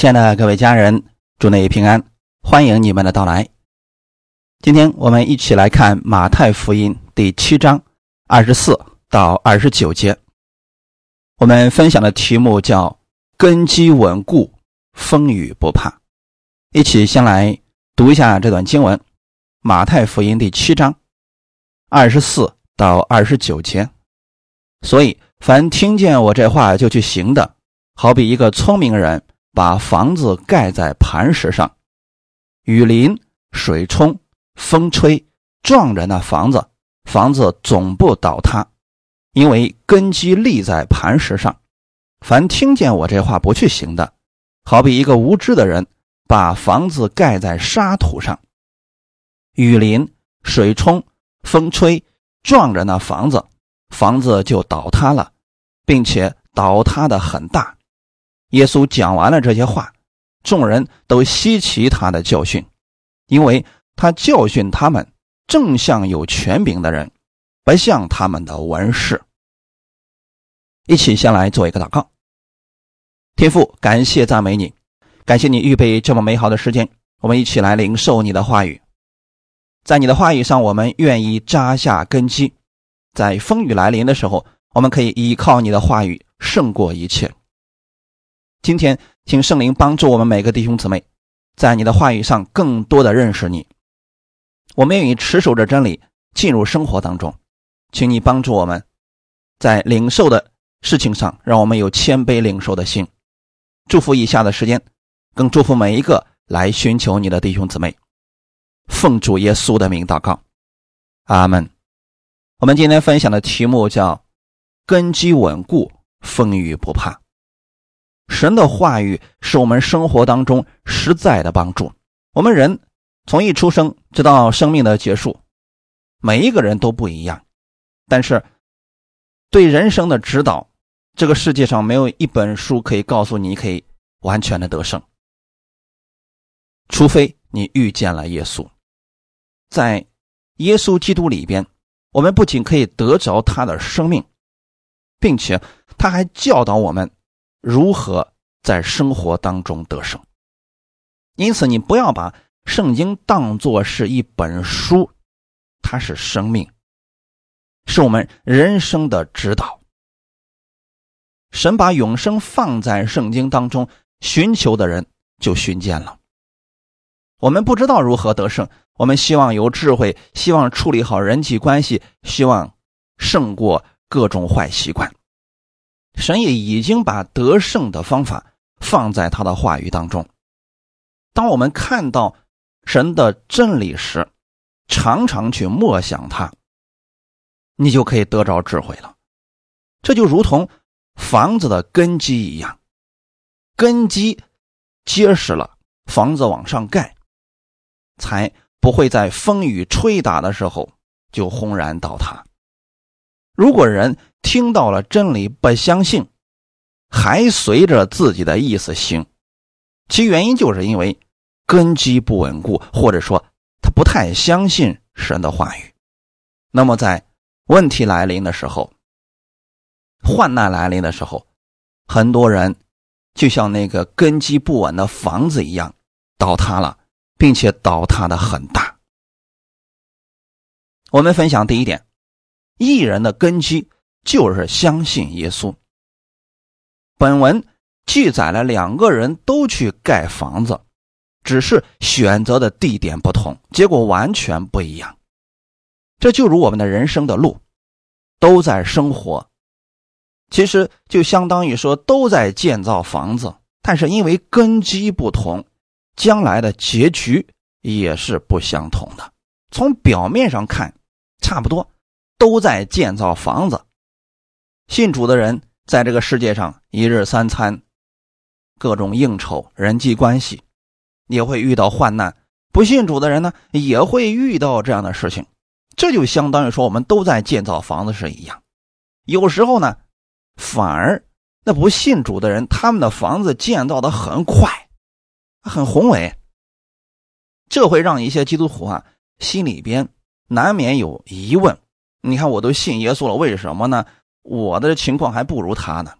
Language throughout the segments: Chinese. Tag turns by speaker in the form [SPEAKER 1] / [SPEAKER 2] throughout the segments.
[SPEAKER 1] 亲爱的各位家人，祝你平安，欢迎你们的到来。今天我们一起来看马太福音第七章二十四到二十九节。我们分享的题目叫“根基稳固，风雨不怕”。一起先来读一下这段经文：马太福音第七章二十四到二十九节。所以，凡听见我这话就去行的，好比一个聪明人。把房子盖在磐石上，雨淋、水冲、风吹，撞着那房子，房子总不倒塌，因为根基立在磐石上。凡听见我这话不去行的，好比一个无知的人，把房子盖在沙土上，雨淋、水冲、风吹，撞着那房子，房子就倒塌了，并且倒塌的很大。耶稣讲完了这些话，众人都稀奇他的教训，因为他教训他们正像有权柄的人，不像他们的文士。一起先来做一个祷告。天父，感谢赞美你，感谢你预备这么美好的时间，我们一起来领受你的话语。在你的话语上，我们愿意扎下根基，在风雨来临的时候，我们可以依靠你的话语胜过一切。今天，请圣灵帮助我们每个弟兄姊妹，在你的话语上更多的认识你。我们愿意持守着真理进入生活当中，请你帮助我们，在领受的事情上，让我们有谦卑领受的心。祝福以下的时间，更祝福每一个来寻求你的弟兄姊妹。奉主耶稣的名祷告，阿门。我们今天分享的题目叫“根基稳固，风雨不怕”。神的话语是我们生活当中实在的帮助。我们人从一出生直到生命的结束，每一个人都不一样。但是，对人生的指导，这个世界上没有一本书可以告诉你可以完全的得胜，除非你遇见了耶稣。在耶稣基督里边，我们不仅可以得着他的生命，并且他还教导我们。如何在生活当中得胜？因此，你不要把圣经当作是一本书，它是生命，是我们人生的指导。神把永生放在圣经当中，寻求的人就寻见了。我们不知道如何得胜，我们希望有智慧，希望处理好人际关系，希望胜过各种坏习惯。神也已经把得胜的方法放在他的话语当中。当我们看到神的真理时，常常去默想它，你就可以得着智慧了。这就如同房子的根基一样，根基结实了，房子往上盖，才不会在风雨吹打的时候就轰然倒塌。如果人听到了真理不相信，还随着自己的意思行，其原因就是因为根基不稳固，或者说他不太相信神的话语。那么在问题来临的时候，患难来临的时候，很多人就像那个根基不稳的房子一样倒塌了，并且倒塌的很大。我们分享第一点。艺人的根基就是相信耶稣。本文记载了两个人都去盖房子，只是选择的地点不同，结果完全不一样。这就如我们的人生的路，都在生活，其实就相当于说都在建造房子，但是因为根基不同，将来的结局也是不相同的。从表面上看，差不多。都在建造房子，信主的人在这个世界上一日三餐，各种应酬、人际关系，也会遇到患难；不信主的人呢，也会遇到这样的事情。这就相当于说，我们都在建造房子是一样。有时候呢，反而那不信主的人，他们的房子建造的很快，很宏伟，这会让一些基督徒啊心里边难免有疑问。你看，我都信耶稣了，为什么呢？我的情况还不如他呢。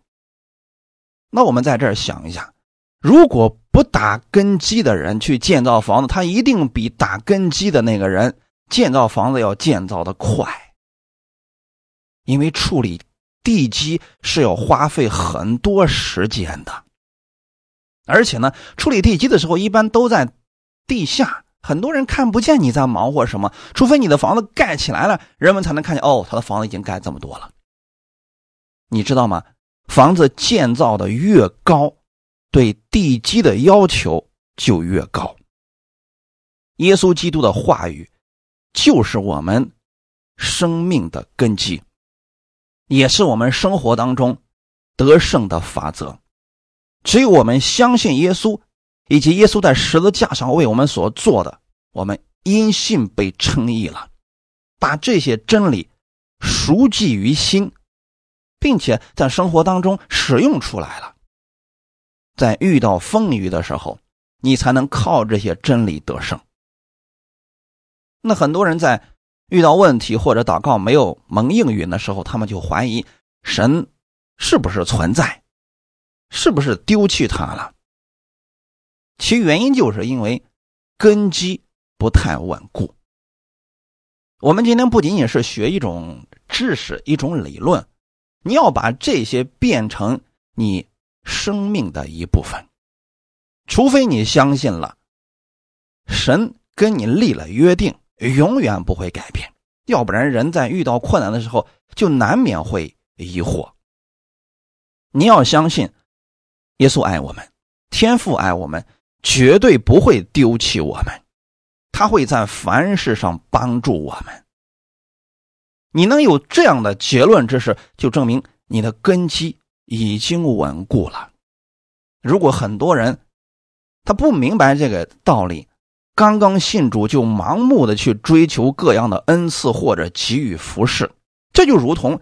[SPEAKER 1] 那我们在这儿想一下，如果不打根基的人去建造房子，他一定比打根基的那个人建造房子要建造的快，因为处理地基是要花费很多时间的，而且呢，处理地基的时候一般都在地下，很多人看不见你在忙活什么，除非你的房子盖起来了，人们才能看见哦，他的房子已经盖这么多了。你知道吗？房子建造的越高。对地基的要求就越高。耶稣基督的话语就是我们生命的根基，也是我们生活当中得胜的法则。只有我们相信耶稣，以及耶稣在十字架上为我们所做的，我们因信被称义了，把这些真理熟记于心，并且在生活当中使用出来了。在遇到风雨的时候，你才能靠这些真理得胜。那很多人在遇到问题或者祷告没有蒙应允的时候，他们就怀疑神是不是存在，是不是丢弃他了？其原因就是因为根基不太稳固。我们今天不仅仅是学一种知识、一种理论，你要把这些变成你。生命的一部分，除非你相信了，神跟你立了约定，永远不会改变。要不然，人在遇到困难的时候，就难免会疑惑。你要相信，耶稣爱我们，天父爱我们，绝对不会丢弃我们，他会在凡事上帮助我们。你能有这样的结论知识，就证明你的根基。已经稳固了。如果很多人他不明白这个道理，刚刚信主就盲目的去追求各样的恩赐或者给予服饰，这就如同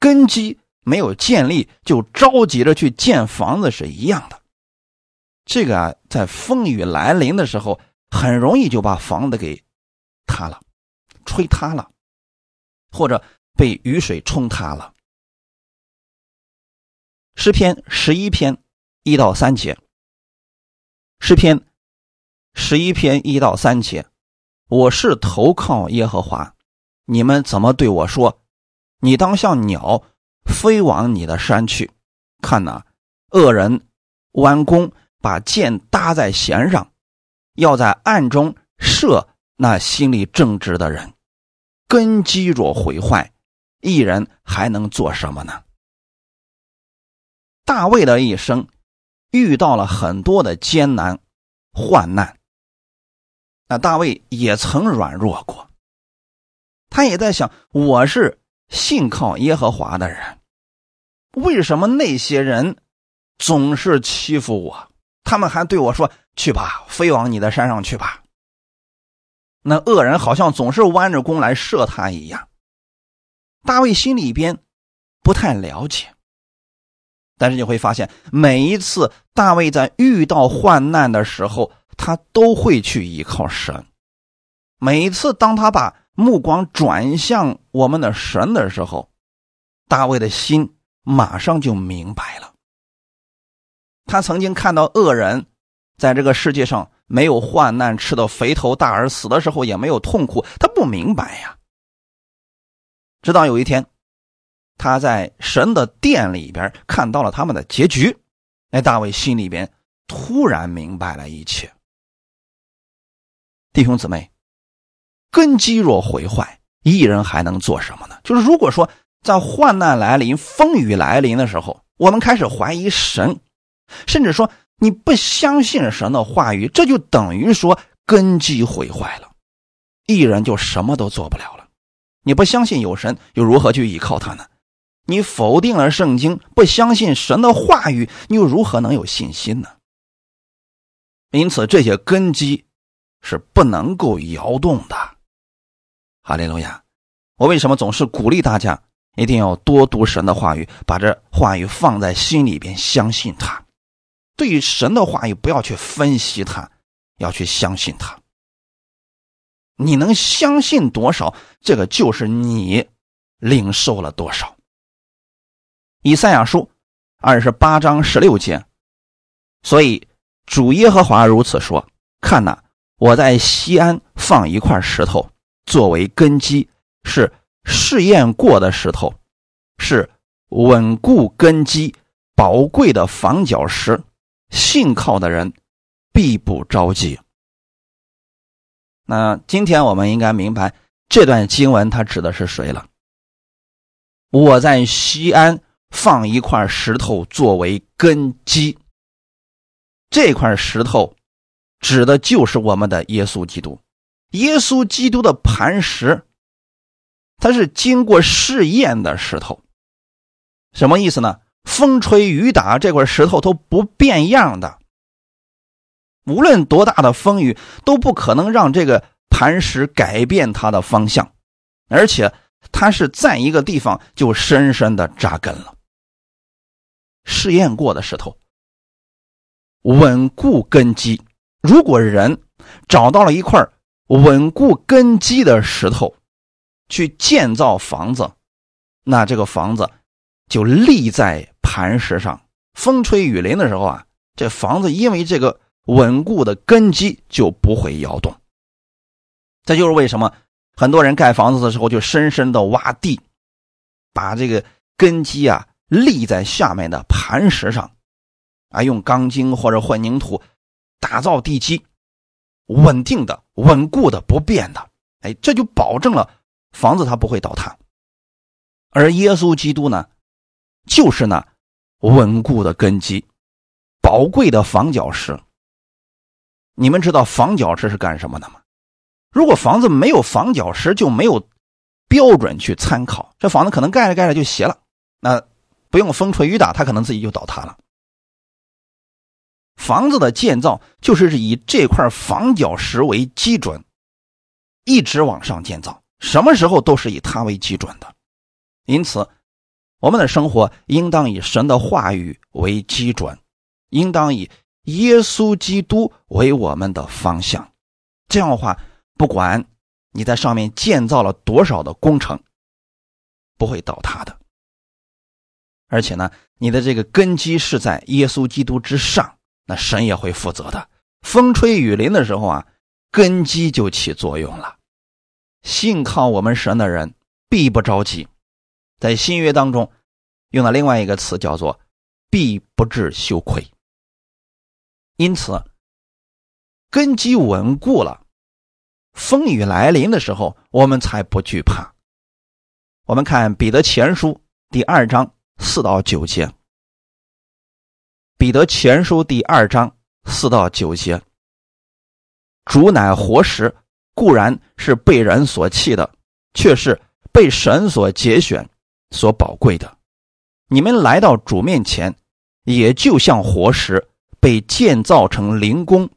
[SPEAKER 1] 根基没有建立就着急着去建房子是一样的。这个啊，在风雨来临的时候，很容易就把房子给塌了，吹塌了，或者被雨水冲塌了。诗篇十一篇一到三节。诗篇十一篇一到三节，我是投靠耶和华，你们怎么对我说？你当像鸟飞往你的山去。看哪，恶人弯弓，把箭搭在弦上，要在暗中射那心里正直的人。根基若毁坏，一人还能做什么呢？大卫的一生遇到了很多的艰难患难，那大卫也曾软弱过。他也在想：我是信靠耶和华的人，为什么那些人总是欺负我？他们还对我说：“去吧，飞往你的山上去吧。”那恶人好像总是弯着弓来射他一样。大卫心里边不太了解。但是你会发现，每一次大卫在遇到患难的时候，他都会去依靠神。每一次当他把目光转向我们的神的时候，大卫的心马上就明白了。他曾经看到恶人在这个世界上没有患难，吃的肥头大耳，死的时候也没有痛苦，他不明白呀。直到有一天。他在神的殿里边看到了他们的结局，哎，大卫心里边突然明白了一切。弟兄姊妹，根基若毁坏，一人还能做什么呢？就是如果说在患难来临、风雨来临的时候，我们开始怀疑神，甚至说你不相信神的话语，这就等于说根基毁坏了，一人就什么都做不了了。你不相信有神，又如何去依靠他呢？你否定了圣经，不相信神的话语，你又如何能有信心呢？因此，这些根基是不能够摇动的。哈利路亚！我为什么总是鼓励大家一定要多读神的话语，把这话语放在心里边，相信他。对于神的话语，不要去分析它，要去相信它。你能相信多少，这个就是你领受了多少。以赛亚书二十八章十六节：所以主耶和华如此说：“看呐，我在西安放一块石头作为根基，是试验过的石头，是稳固根基、宝贵的房角石，信靠的人必不着急。”那今天我们应该明白这段经文它指的是谁了？我在西安放一块石头作为根基，这块石头指的就是我们的耶稣基督。耶稣基督的磐石，它是经过试验的石头，什么意思呢？风吹雨打，这块石头都不变样的。无论多大的风雨，都不可能让这个磐石改变它的方向，而且它是在一个地方就深深的扎根了。试验过的石头，稳固根基。如果人找到了一块稳固根基的石头，去建造房子，那这个房子就立在磐石上。风吹雨淋的时候啊，这房子因为这个。稳固的根基就不会摇动。这就是为什么很多人盖房子的时候就深深的挖地，把这个根基啊立在下面的磐石上，啊，用钢筋或者混凝土打造地基，稳定的、稳固的、不变的。哎，这就保证了房子它不会倒塌。而耶稣基督呢，就是那稳固的根基，宝贵的房角石。你们知道房角石是干什么的吗？如果房子没有房角石，就没有标准去参考，这房子可能盖着盖着就斜了，那不用风吹雨打，它可能自己就倒塌了。房子的建造就是以这块房角石为基准，一直往上建造，什么时候都是以它为基准的。因此，我们的生活应当以神的话语为基准，应当以。耶稣基督为我们的方向，这样的话，不管你在上面建造了多少的工程，不会倒塌的。而且呢，你的这个根基是在耶稣基督之上，那神也会负责的。风吹雨淋的时候啊，根基就起作用了。信靠我们神的人必不着急，在新约当中用了另外一个词叫做“必不至羞愧”。因此，根基稳固了，风雨来临的时候，我们才不惧怕。我们看彼得前书第二章四到九节。彼得前书第二章四到九节，主乃活石，固然是被人所弃的，却是被神所节选、所宝贵的。你们来到主面前，也就像活石。被建造成灵宫，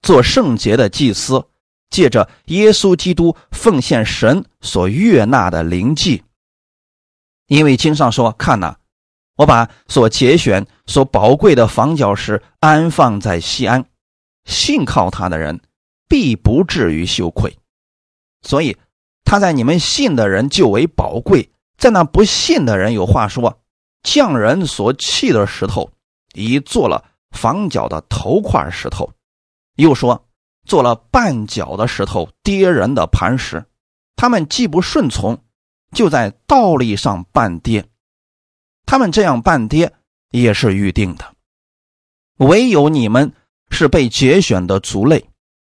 [SPEAKER 1] 做圣洁的祭司，借着耶稣基督奉献神所悦纳的灵祭。因为经上说：“看呐，我把所节选、所宝贵的房角石安放在西安，信靠他的人必不至于羞愧。所以他在你们信的人就为宝贵，在那不信的人有话说：匠人所砌的石头，已做了。”房角的头块石头，又说做了绊脚的石头，跌人的磐石。他们既不顺从，就在道理上绊跌。他们这样绊跌也是预定的。唯有你们是被节选的族类，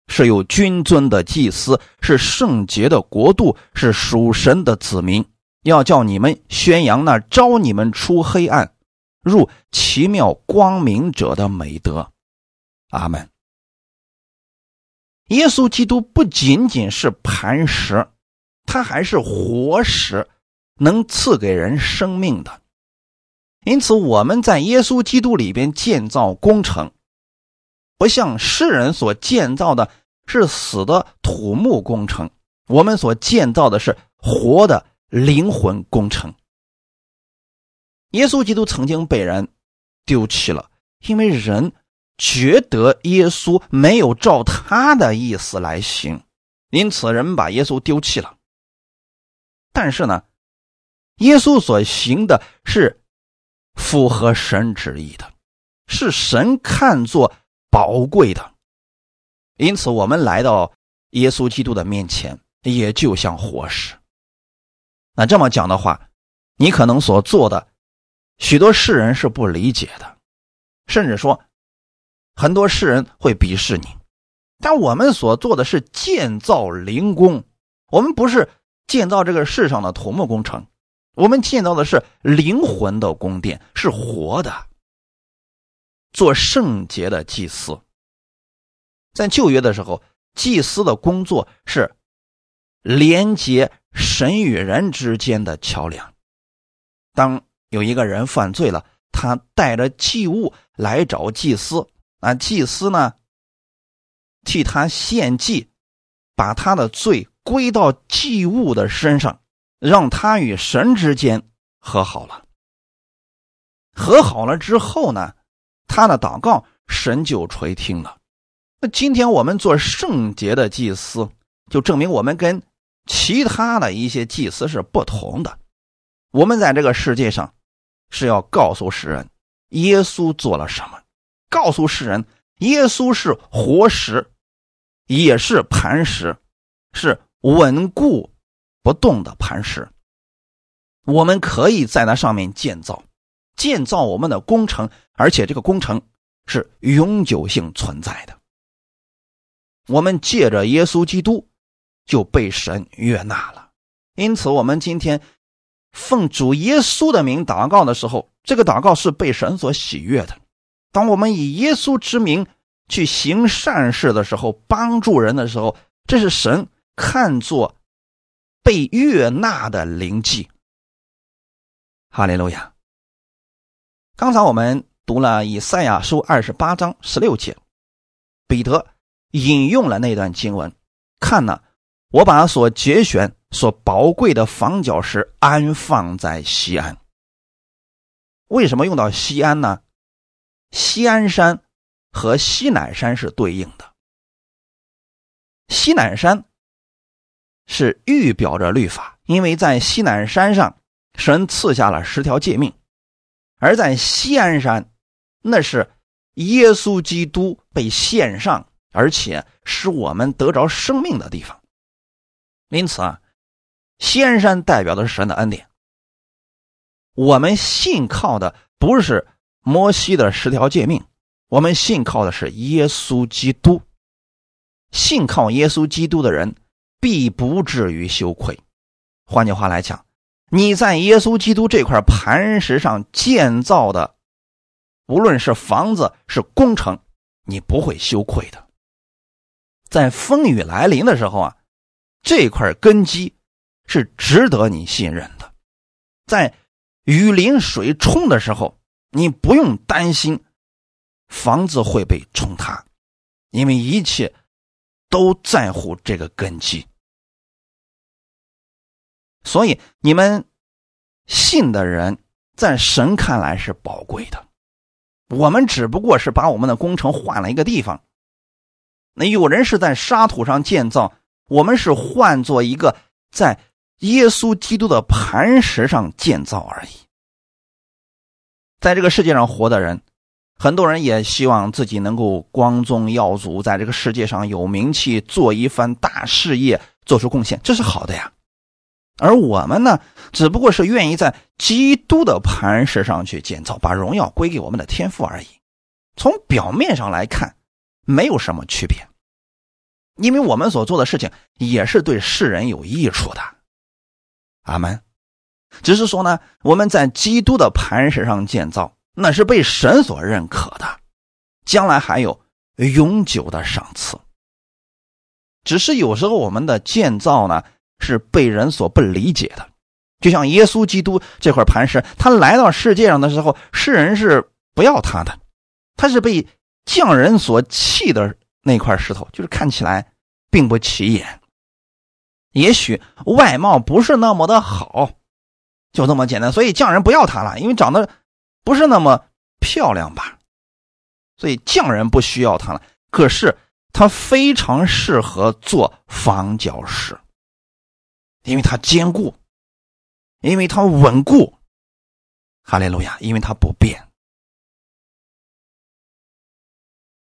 [SPEAKER 1] 是有君尊的祭司，是圣洁的国度，是属神的子民。要叫你们宣扬那招你们出黑暗。入奇妙光明者的美德，阿门。耶稣基督不仅仅是磐石，他还是活石，能赐给人生命的。因此，我们在耶稣基督里边建造工程，不像世人所建造的是死的土木工程，我们所建造的是活的灵魂工程。耶稣基督曾经被人丢弃了，因为人觉得耶稣没有照他的意思来行，因此人把耶稣丢弃了。但是呢，耶稣所行的是符合神旨意的，是神看作宝贵的，因此我们来到耶稣基督的面前，也就像活石。那这么讲的话，你可能所做的许多世人是不理解的，甚至说很多世人会鄙视你。但我们所做的是建造灵宫，我们不是建造这个世上的土木工程，我们建造的是灵魂的宫殿，是活的。做圣洁的祭司，在旧约的时候，祭司的工作是连接神与人之间的桥梁。当有一个人犯罪了，他带着祭物来找祭司，啊，祭司呢？替他献祭，把他的罪归到祭物的身上，让他与神之间和好了。和好了之后呢，他的祷告神就垂听了。那今天我们做圣洁的祭司，就证明我们跟其他的一些祭司是不同的。我们在这个世界上是要告诉世人耶稣做了什么，告诉世人耶稣是活石。也是磐石，是稳固不动的磐石。我们可以在那上面建造，建造我们的工程，而且这个工程是永久性存在的。我们借着耶稣基督就被神悦纳了，因此我们今天奉主耶稣的名祷告的时候，这个祷告是被神所喜悦的。当我们以耶稣之名。去行善事的时候，帮助人的时候，这是神看作被悦纳的灵迹。哈利路亚。刚才我们读了以赛亚书二十八章十六节，彼得引用了那段经文。看呢，我把所节选、所宝贵的房角石安放在西安。为什么用到西安呢？西安山。和西乃山是对应的。西乃山是预表着律法，因为在西乃山上，神赐下了十条诫命；而在西安山，那是耶稣基督被献上，而且使我们得着生命的地方。因此啊，仙山代表的是神的恩典。我们信靠的不是摩西的十条诫命。我们信靠的是耶稣基督，信靠耶稣基督的人必不至于羞愧。换句话来讲，你在耶稣基督这块磐石上建造的，无论是房子是工程，你不会羞愧的。在风雨来临的时候啊，这块根基是值得你信任的。在雨淋水冲的时候，你不用担心。房子会被冲塌，因为一切都在乎这个根基。所以你们信的人，在神看来是宝贵的。我们只不过是把我们的工程换了一个地方。那有人是在沙土上建造，我们是换做一个在耶稣基督的磐石上建造而已。在这个世界上活的人。很多人也希望自己能够光宗耀祖，在这个世界上有名气，做一番大事业，做出贡献，这是好的呀。而我们呢，只不过是愿意在基督的磐石上去建造，把荣耀归给我们的天赋而已。从表面上来看，没有什么区别，因为我们所做的事情也是对世人有益处的。阿门。只是说呢，我们在基督的磐石上建造。那是被神所认可的，将来还有永久的赏赐。只是有时候我们的建造呢，是被人所不理解的。就像耶稣基督这块磐石，他来到世界上的时候，世人是不要他的，他是被匠人所弃的那块石头，就是看起来并不起眼，也许外貌不是那么的好，就这么简单。所以匠人不要他了，因为长得。不是那么漂亮吧，所以匠人不需要它了。可是它非常适合做房角石，因为它坚固，因为它稳固。哈利路亚，因为它不变。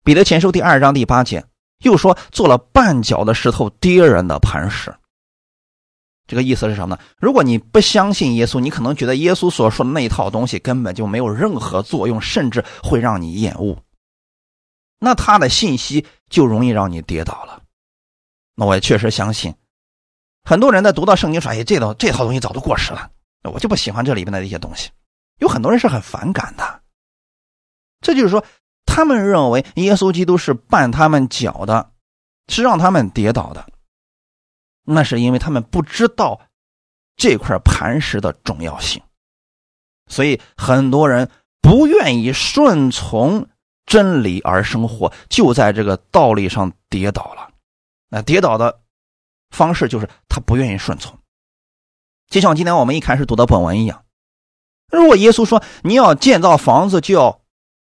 [SPEAKER 1] 彼得前书第二章第八节又说：“做了绊脚的石头，跌人的磐石。”这个意思是什么呢？如果你不相信耶稣，你可能觉得耶稣所说的那套东西根本就没有任何作用，甚至会让你厌恶。那他的信息就容易让你跌倒了。那我也确实相信，很多人在读到圣经说：“哎，这套这套东西早都过时了，我就不喜欢这里边的这些东西。”有很多人是很反感的。这就是说，他们认为耶稣基督是绊他们脚的，是让他们跌倒的。那是因为他们不知道这块磐石的重要性，所以很多人不愿意顺从真理而生活，就在这个道理上跌倒了。那跌倒的方式就是他不愿意顺从，就像今天我们一开始读的本文一样。如果耶稣说你要建造房子，就要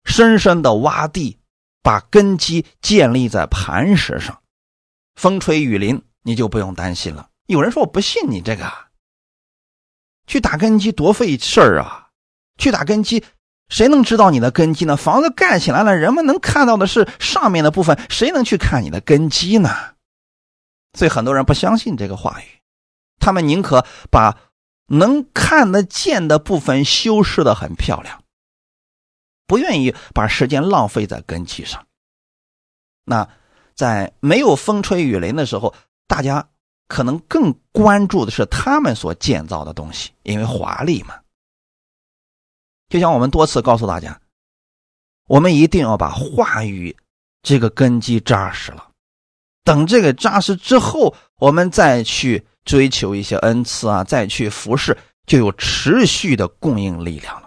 [SPEAKER 1] 深深的挖地，把根基建立在磐石上，风吹雨淋。你就不用担心了。有人说我不信你这个，去打根基多费事儿啊！去打根基，谁能知道你的根基呢？房子盖起来了，人们能看到的是上面的部分，谁能去看你的根基呢？所以很多人不相信这个话语，他们宁可把能看得见的部分修饰的很漂亮，不愿意把时间浪费在根基上。那在没有风吹雨淋的时候。大家可能更关注的是他们所建造的东西，因为华丽嘛。就像我们多次告诉大家，我们一定要把话语这个根基扎实了。等这个扎实之后，我们再去追求一些恩赐啊，再去服侍，就有持续的供应力量了。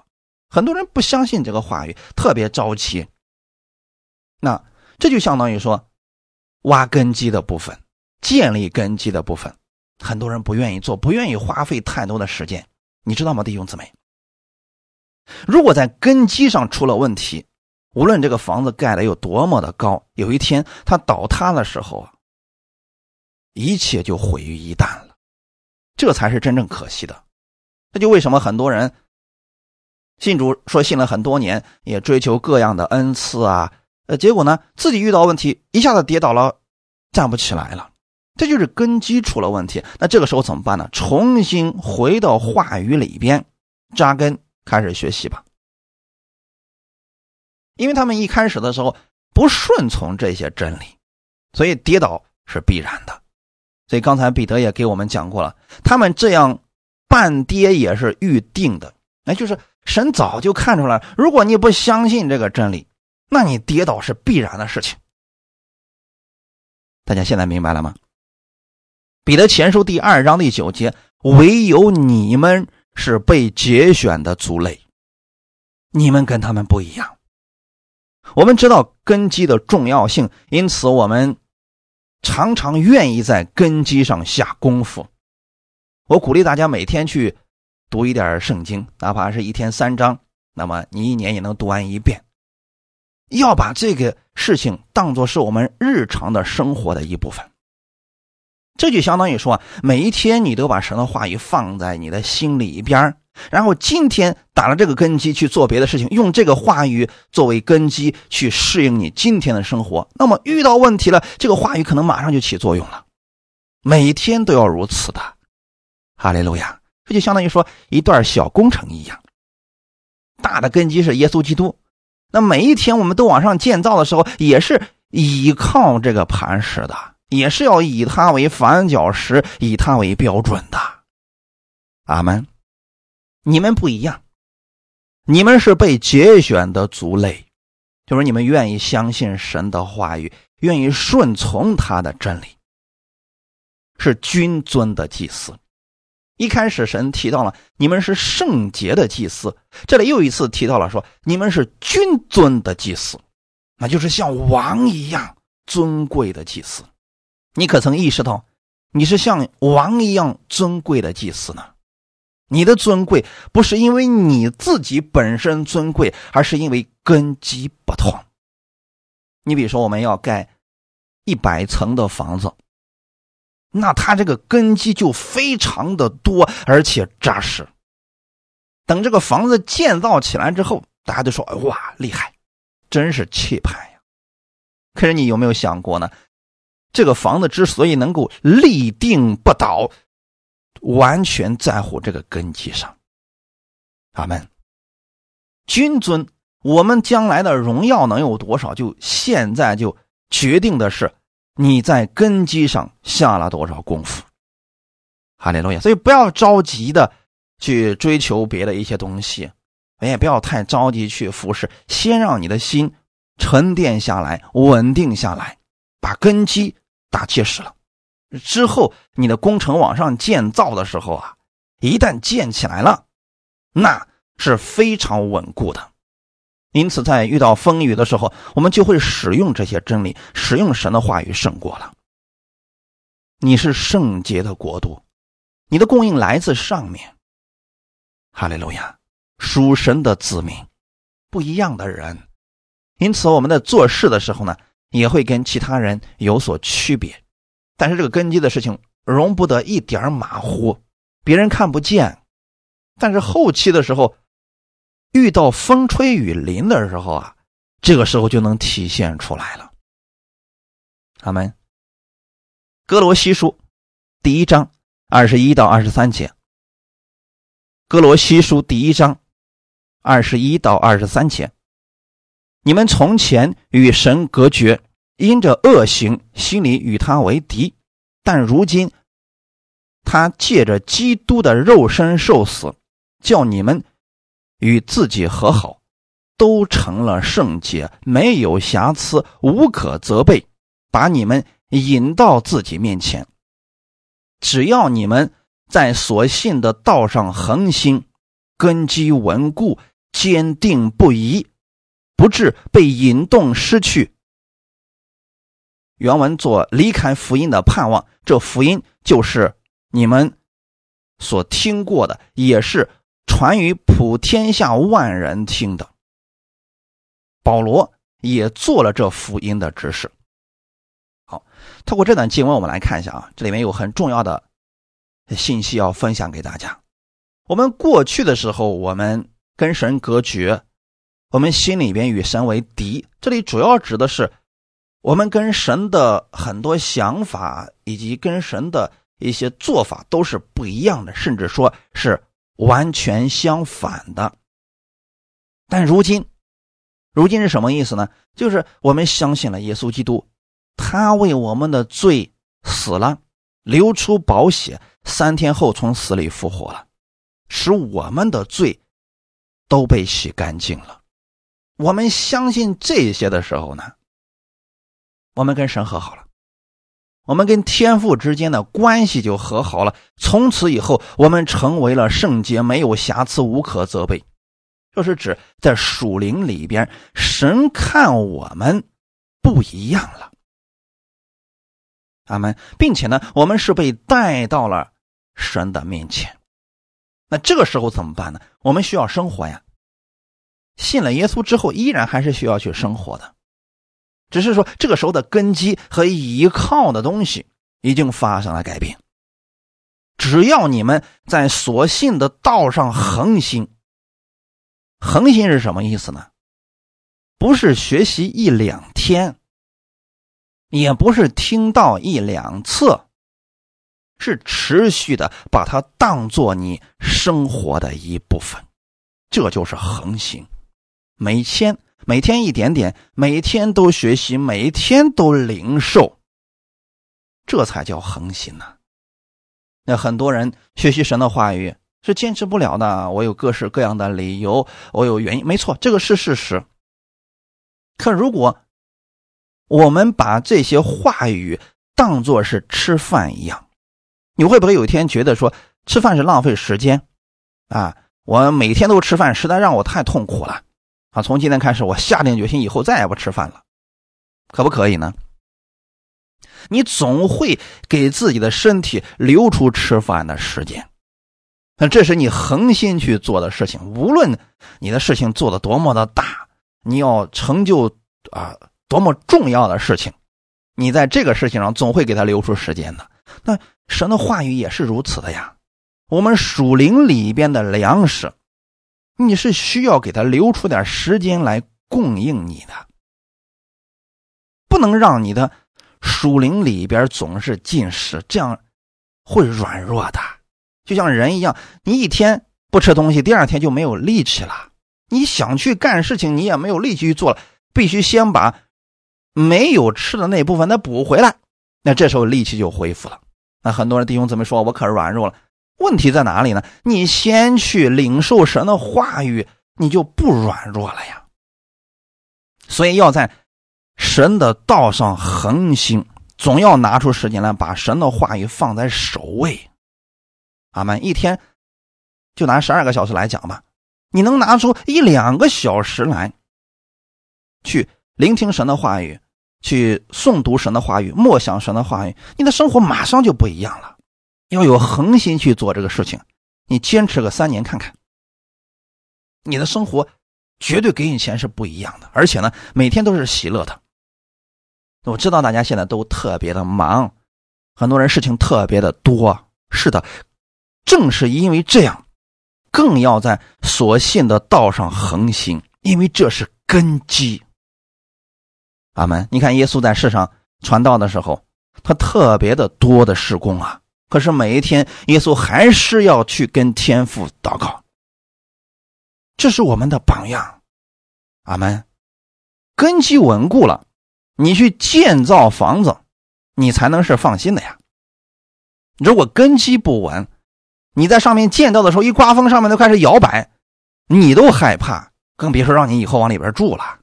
[SPEAKER 1] 很多人不相信这个话语，特别着急。那这就相当于说，挖根基的部分。建立根基的部分，很多人不愿意做，不愿意花费太多的时间，你知道吗，弟兄姊妹？如果在根基上出了问题，无论这个房子盖的有多么的高，有一天它倒塌的时候啊，一切就毁于一旦了，这才是真正可惜的。这就为什么很多人信主说信了很多年，也追求各样的恩赐啊，呃，结果呢，自己遇到问题，一下子跌倒了，站不起来了。这就是根基出了问题，那这个时候怎么办呢？重新回到话语里边扎根，开始学习吧。因为他们一开始的时候不顺从这些真理，所以跌倒是必然的。所以刚才彼得也给我们讲过了，他们这样半跌也是预定的，那就是神早就看出来，如果你不相信这个真理，那你跌倒是必然的事情。大家现在明白了吗？彼得前书第二章第九节，唯有你们是被节选的族类，你们跟他们不一样。我们知道根基的重要性，因此我们常常愿意在根基上下功夫。我鼓励大家每天去读一点圣经，哪怕是一天三章，那么你一年也能读完一遍。要把这个事情当做是我们日常的生活的一部分。这就相当于说，每一天你都把神的话语放在你的心里边然后今天打了这个根基去做别的事情，用这个话语作为根基去适应你今天的生活。那么遇到问题了，这个话语可能马上就起作用了。每天都要如此的，哈利路亚！这就相当于说一段小工程一样，大的根基是耶稣基督。那每一天我们都往上建造的时候，也是依靠这个磐石的。也是要以他为反脚石，以他为标准的。阿门。你们不一样，你们是被节选的族类，就是你们愿意相信神的话语，愿意顺从他的真理，是君尊的祭司。一开始神提到了你们是圣洁的祭司，这里又一次提到了说你们是君尊的祭司，那就是像王一样尊贵的祭司。你可曾意识到，你是像王一样尊贵的祭司呢？你的尊贵不是因为你自己本身尊贵，而是因为根基不同。你比如说，我们要盖一百层的房子，那他这个根基就非常的多，而且扎实。等这个房子建造起来之后，大家都说：“哇，厉害，真是气派呀！”可是你有没有想过呢？这个房子之所以能够立定不倒，完全在乎这个根基上。阿门。君尊，我们将来的荣耀能有多少？就现在就决定的是你在根基上下了多少功夫。哈利路亚！所以不要着急的去追求别的一些东西，也不要太着急去服侍，先让你的心沉淀下来，稳定下来，把根基。打结实了，之后你的工程往上建造的时候啊，一旦建起来了，那是非常稳固的。因此，在遇到风雨的时候，我们就会使用这些真理，使用神的话语胜过了。你是圣洁的国度，你的供应来自上面。哈利路亚，属神的子民，不一样的人。因此，我们在做事的时候呢。也会跟其他人有所区别，但是这个根基的事情容不得一点马虎，别人看不见。但是后期的时候，遇到风吹雨淋的时候啊，这个时候就能体现出来了。阿门。哥罗西书第一章二十一到二十三节。哥罗西书第一章二十一到二十三节。你们从前与神隔绝，因着恶行，心里与他为敌；但如今，他借着基督的肉身受死，叫你们与自己和好，都成了圣洁，没有瑕疵，无可责备，把你们引到自己面前。只要你们在所信的道上恒心，根基稳固，坚定不移。不致被引动失去。原文做离开福音的盼望，这福音就是你们所听过的，也是传于普天下万人听的。保罗也做了这福音的指示。好，透过这段经文，我们来看一下啊，这里面有很重要的信息要分享给大家。我们过去的时候，我们跟神隔绝。我们心里边与神为敌，这里主要指的是我们跟神的很多想法以及跟神的一些做法都是不一样的，甚至说是完全相反的。但如今，如今是什么意思呢？就是我们相信了耶稣基督，他为我们的罪死了，流出宝血，三天后从死里复活了，使我们的罪都被洗干净了。我们相信这些的时候呢，我们跟神和好了，我们跟天父之间的关系就和好了。从此以后，我们成为了圣洁，没有瑕疵，无可责备。这是指在属灵里边，神看我们不一样了。阿门，并且呢，我们是被带到了神的面前。那这个时候怎么办呢？我们需要生活呀。信了耶稣之后，依然还是需要去生活的，只是说这个时候的根基和依靠的东西已经发生了改变。只要你们在所信的道上恒心，恒心是什么意思呢？不是学习一两天，也不是听到一两次，是持续的把它当做你生活的一部分，这就是恒心。每天每天一点点，每天都学习，每天都领受，这才叫恒心呢。那很多人学习神的话语是坚持不了的，我有各式各样的理由，我有原因，没错，这个是事实。可如果我们把这些话语当做是吃饭一样，你会不会有一天觉得说吃饭是浪费时间啊？我每天都吃饭，实在让我太痛苦了。啊，从今天开始，我下定决心以后再也不吃饭了，可不可以呢？你总会给自己的身体留出吃饭的时间，那这是你恒心去做的事情。无论你的事情做的多么的大，你要成就啊多么重要的事情，你在这个事情上总会给他留出时间的。那神的话语也是如此的呀。我们属灵里边的粮食。你是需要给他留出点时间来供应你的。不能让你的属灵里边总是进食，这样会软弱的。就像人一样，你一天不吃东西，第二天就没有力气了。你想去干事情，你也没有力气去做了，必须先把没有吃的那部分再补回来，那这时候力气就恢复了。那很多人弟兄姊妹说，我可软弱了。问题在哪里呢？你先去领受神的话语，你就不软弱了呀。所以要在神的道上恒心，总要拿出时间来把神的话语放在首位。阿门。一天就拿十二个小时来讲吧，你能拿出一两个小时来，去聆听神的话语，去诵读神的话语，默想神的话语，你的生活马上就不一样了。要有恒心去做这个事情，你坚持个三年看看，你的生活绝对跟以前是不一样的，而且呢，每天都是喜乐的。我知道大家现在都特别的忙，很多人事情特别的多。是的，正是因为这样，更要在所信的道上恒心，因为这是根基。阿门。你看，耶稣在世上传道的时候，他特别的多的施工啊。可是每一天，耶稣还是要去跟天父祷告。这是我们的榜样，阿门。根基稳固了，你去建造房子，你才能是放心的呀。如果根基不稳，你在上面建造的时候，一刮风，上面都开始摇摆，你都害怕，更别说让你以后往里边住了。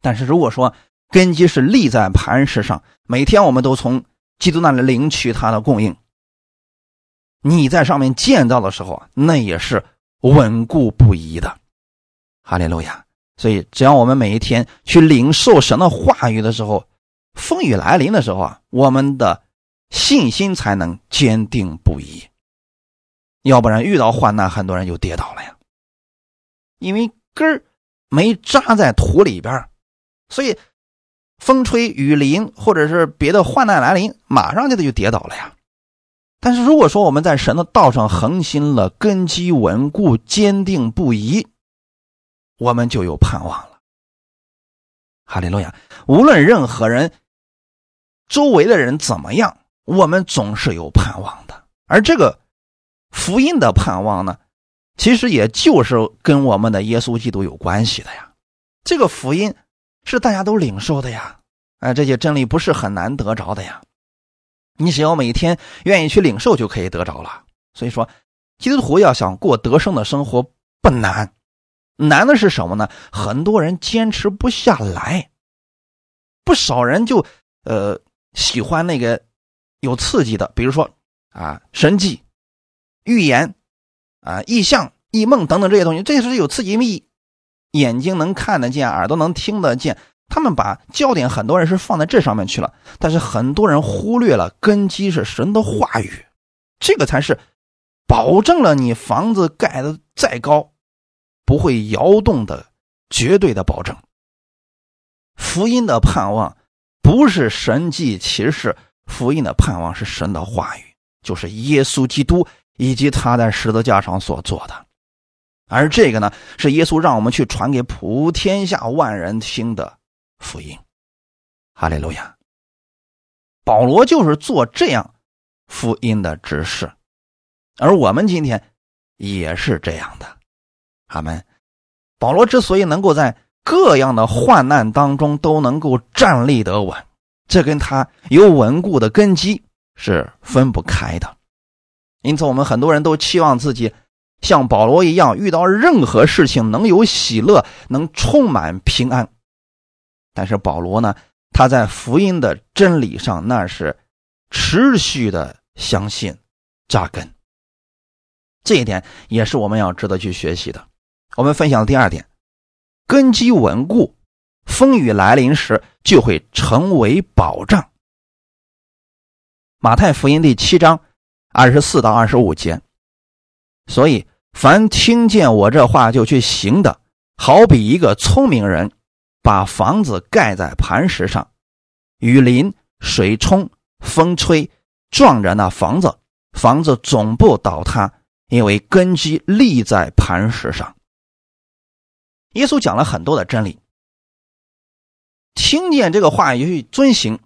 [SPEAKER 1] 但是如果说根基是立在磐石上，每天我们都从。基督那里领取他的供应，你在上面建造的时候啊，那也是稳固不移的。哈利路亚！所以，只要我们每一天去领受神的话语的时候，风雨来临的时候啊，我们的信心才能坚定不移。要不然，遇到患难，很多人就跌倒了呀。因为根儿没扎在土里边，所以。风吹雨淋，或者是别的患难来临，马上就得就跌倒了呀。但是如果说我们在神的道上恒心了，根基稳固、坚定不移，我们就有盼望了。哈利路亚！无论任何人、周围的人怎么样，我们总是有盼望的。而这个福音的盼望呢，其实也就是跟我们的耶稣基督有关系的呀。这个福音。是大家都领受的呀，哎，这些真理不是很难得着的呀，你只要每天愿意去领受就可以得着了。所以说，基督徒要想过得胜的生活不难，难的是什么呢？很多人坚持不下来，不少人就呃喜欢那个有刺激的，比如说啊神迹、预言啊异象、异梦等等这些东西，这些是有刺激意义。眼睛能看得见，耳朵能听得见，他们把焦点很多人是放在这上面去了，但是很多人忽略了根基是神的话语，这个才是保证了你房子盖的再高不会摇动的绝对的保证。福音的盼望不是神迹骑士，福音的盼望是神的话语，就是耶稣基督以及他在十字架上所做的。而这个呢，是耶稣让我们去传给普天下万人听的福音。哈利路亚！保罗就是做这样福音的指示，而我们今天也是这样的。阿门。保罗之所以能够在各样的患难当中都能够站立得稳，这跟他有稳固的根基是分不开的。因此，我们很多人都期望自己。像保罗一样，遇到任何事情能有喜乐，能充满平安。但是保罗呢，他在福音的真理上那是持续的相信、扎根。这一点也是我们要值得去学习的。我们分享的第二点，根基稳固，风雨来临时就会成为保障。马太福音第七章二十四到二十五节。所以，凡听见我这话就去行的，好比一个聪明人，把房子盖在磐石上，雨淋、水冲、风吹，撞着那房子，房子总不倒塌，因为根基立在磐石上。耶稣讲了很多的真理，听见这个话也去遵行，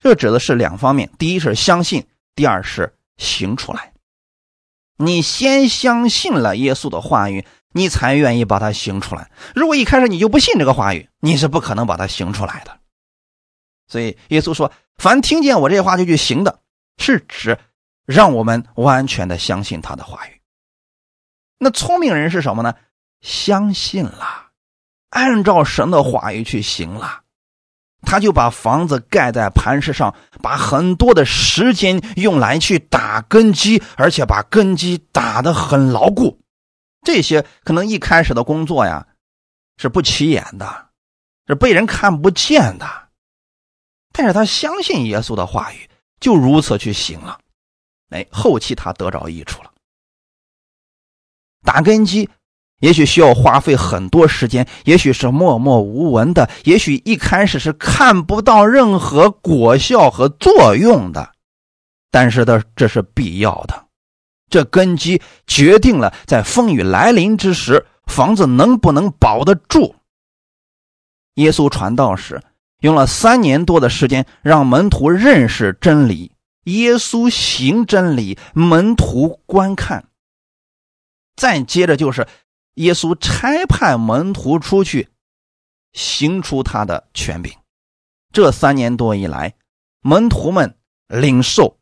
[SPEAKER 1] 这指的是两方面：第一是相信，第二是行出来。你先相信了耶稣的话语，你才愿意把它行出来。如果一开始你就不信这个话语，你是不可能把它行出来的。所以耶稣说：“凡听见我这话就去行的，是指让我们完全的相信他的话语。”那聪明人是什么呢？相信了，按照神的话语去行了。他就把房子盖在磐石上，把很多的时间用来去打根基，而且把根基打得很牢固。这些可能一开始的工作呀，是不起眼的，是被人看不见的。但是他相信耶稣的话语，就如此去行了。哎，后期他得着益处了。打根基。也许需要花费很多时间，也许是默默无闻的，也许一开始是看不到任何果效和作用的，但是的这是必要的。这根基决定了在风雨来临之时，房子能不能保得住。耶稣传道时用了三年多的时间，让门徒认识真理；耶稣行真理，门徒观看。再接着就是。耶稣差派门徒出去，行出他的权柄。这三年多以来，门徒们领受、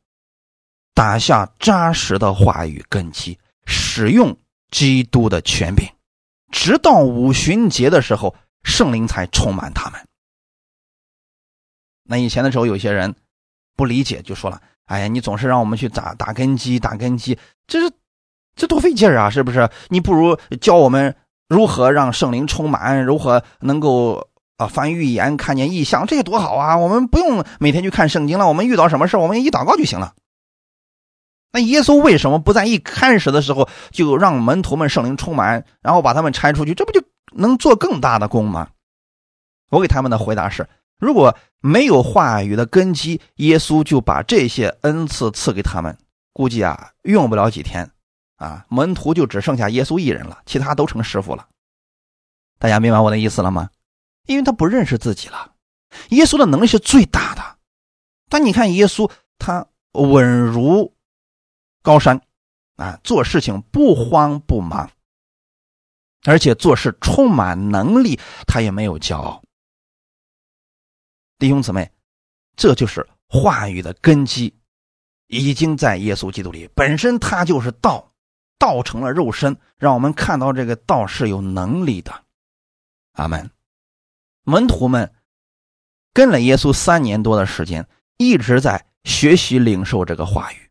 [SPEAKER 1] 打下扎实的话语根基，使用基督的权柄，直到五旬节的时候，圣灵才充满他们。那以前的时候，有些人不理解，就说了：“哎呀，你总是让我们去打打根基，打根基，这是。”这多费劲啊！是不是？你不如教我们如何让圣灵充满，如何能够啊翻预言、看见异象，这多好啊！我们不用每天去看圣经了，我们遇到什么事我们一祷告就行了。那耶稣为什么不在一开始的时候就让门徒们圣灵充满，然后把他们拆出去？这不就能做更大的功吗？我给他们的回答是：如果没有话语的根基，耶稣就把这些恩赐赐给他们，估计啊用不了几天。啊，门徒就只剩下耶稣一人了，其他都成师傅了。大家明白我的意思了吗？因为他不认识自己了。耶稣的能力是最大的，但你看耶稣，他稳如高山，啊，做事情不慌不忙，而且做事充满能力，他也没有骄傲。弟兄姊妹，这就是话语的根基，已经在耶稣基督里，本身他就是道。道成了肉身，让我们看到这个道是有能力的。阿门。门徒们跟了耶稣三年多的时间，一直在学习领受这个话语。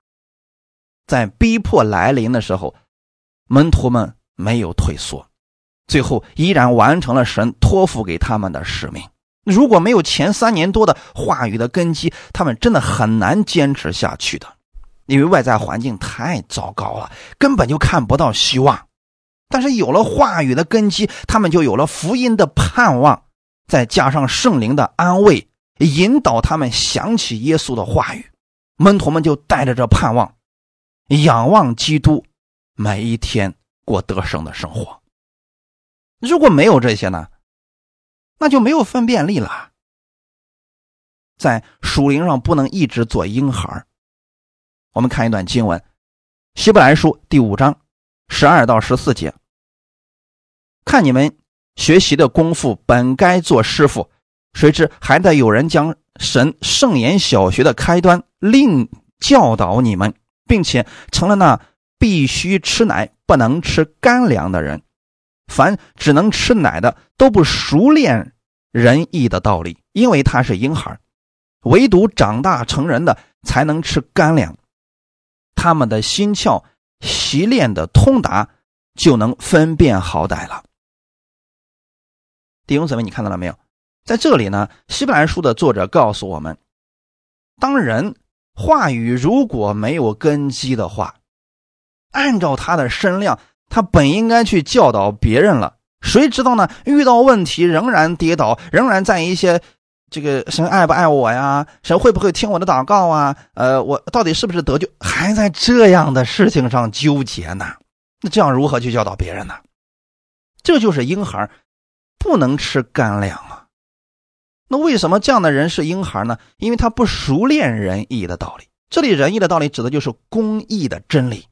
[SPEAKER 1] 在逼迫来临的时候，门徒们没有退缩，最后依然完成了神托付给他们的使命。如果没有前三年多的话语的根基，他们真的很难坚持下去的。因为外在环境太糟糕了，根本就看不到希望。但是有了话语的根基，他们就有了福音的盼望，再加上圣灵的安慰，引导他们想起耶稣的话语。门徒们就带着这盼望，仰望基督，每一天过得胜的生活。如果没有这些呢，那就没有分辨力了，在属灵上不能一直做婴孩我们看一段经文，《希伯来书》第五章十二到十四节。看你们学习的功夫，本该做师傅，谁知还得有人将神圣言小学的开端另教导你们，并且成了那必须吃奶不能吃干粮的人。凡只能吃奶的，都不熟练仁义的道理，因为他是婴孩；唯独长大成人的，才能吃干粮。他们的心窍习练的通达，就能分辨好歹了。弟兄姊妹，你看到了没有？在这里呢，《希伯来书》的作者告诉我们：当人话语如果没有根基的话，按照他的身量，他本应该去教导别人了。谁知道呢？遇到问题仍然跌倒，仍然在一些。这个神爱不爱我呀？神会不会听我的祷告啊？呃，我到底是不是得救？还在这样的事情上纠结呢？那这样如何去教导别人呢？这就是婴孩不能吃干粮啊！那为什么这样的人是婴孩呢？因为他不熟练仁义的道理。这里仁义的道理指的就是公义的真理。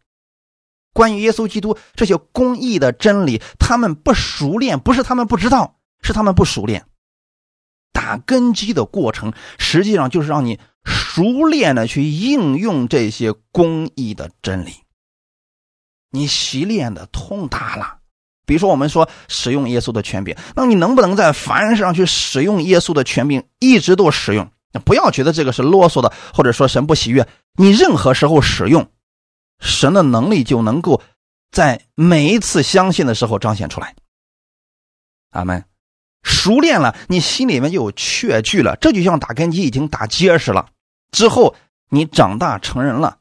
[SPEAKER 1] 关于耶稣基督这些公义的真理，他们不熟练，不是他们不知道，是他们不熟练。打根基的过程，实际上就是让你熟练的去应用这些公义的真理。你习练的通达了，比如说我们说使用耶稣的权柄，那你能不能在凡事上去使用耶稣的权柄，一直都使用？不要觉得这个是啰嗦的，或者说神不喜悦。你任何时候使用，神的能力就能够在每一次相信的时候彰显出来。阿门。熟练了，你心里面就有确据了，这就像打根基已经打结实了。之后你长大成人了，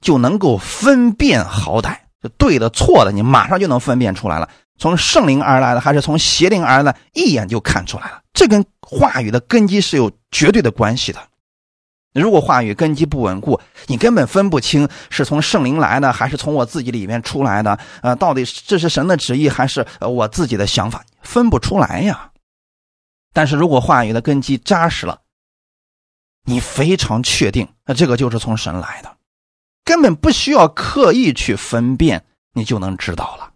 [SPEAKER 1] 就能够分辨好歹，就对的错的，你马上就能分辨出来了。从圣灵而来的还是从邪灵而来的，一眼就看出来了。这跟话语的根基是有绝对的关系的。如果话语根基不稳固，你根本分不清是从圣灵来的还是从我自己里面出来的。呃，到底这是神的旨意还是我自己的想法，分不出来呀。但是如果话语的根基扎实了，你非常确定，那这个就是从神来的，根本不需要刻意去分辨，你就能知道了。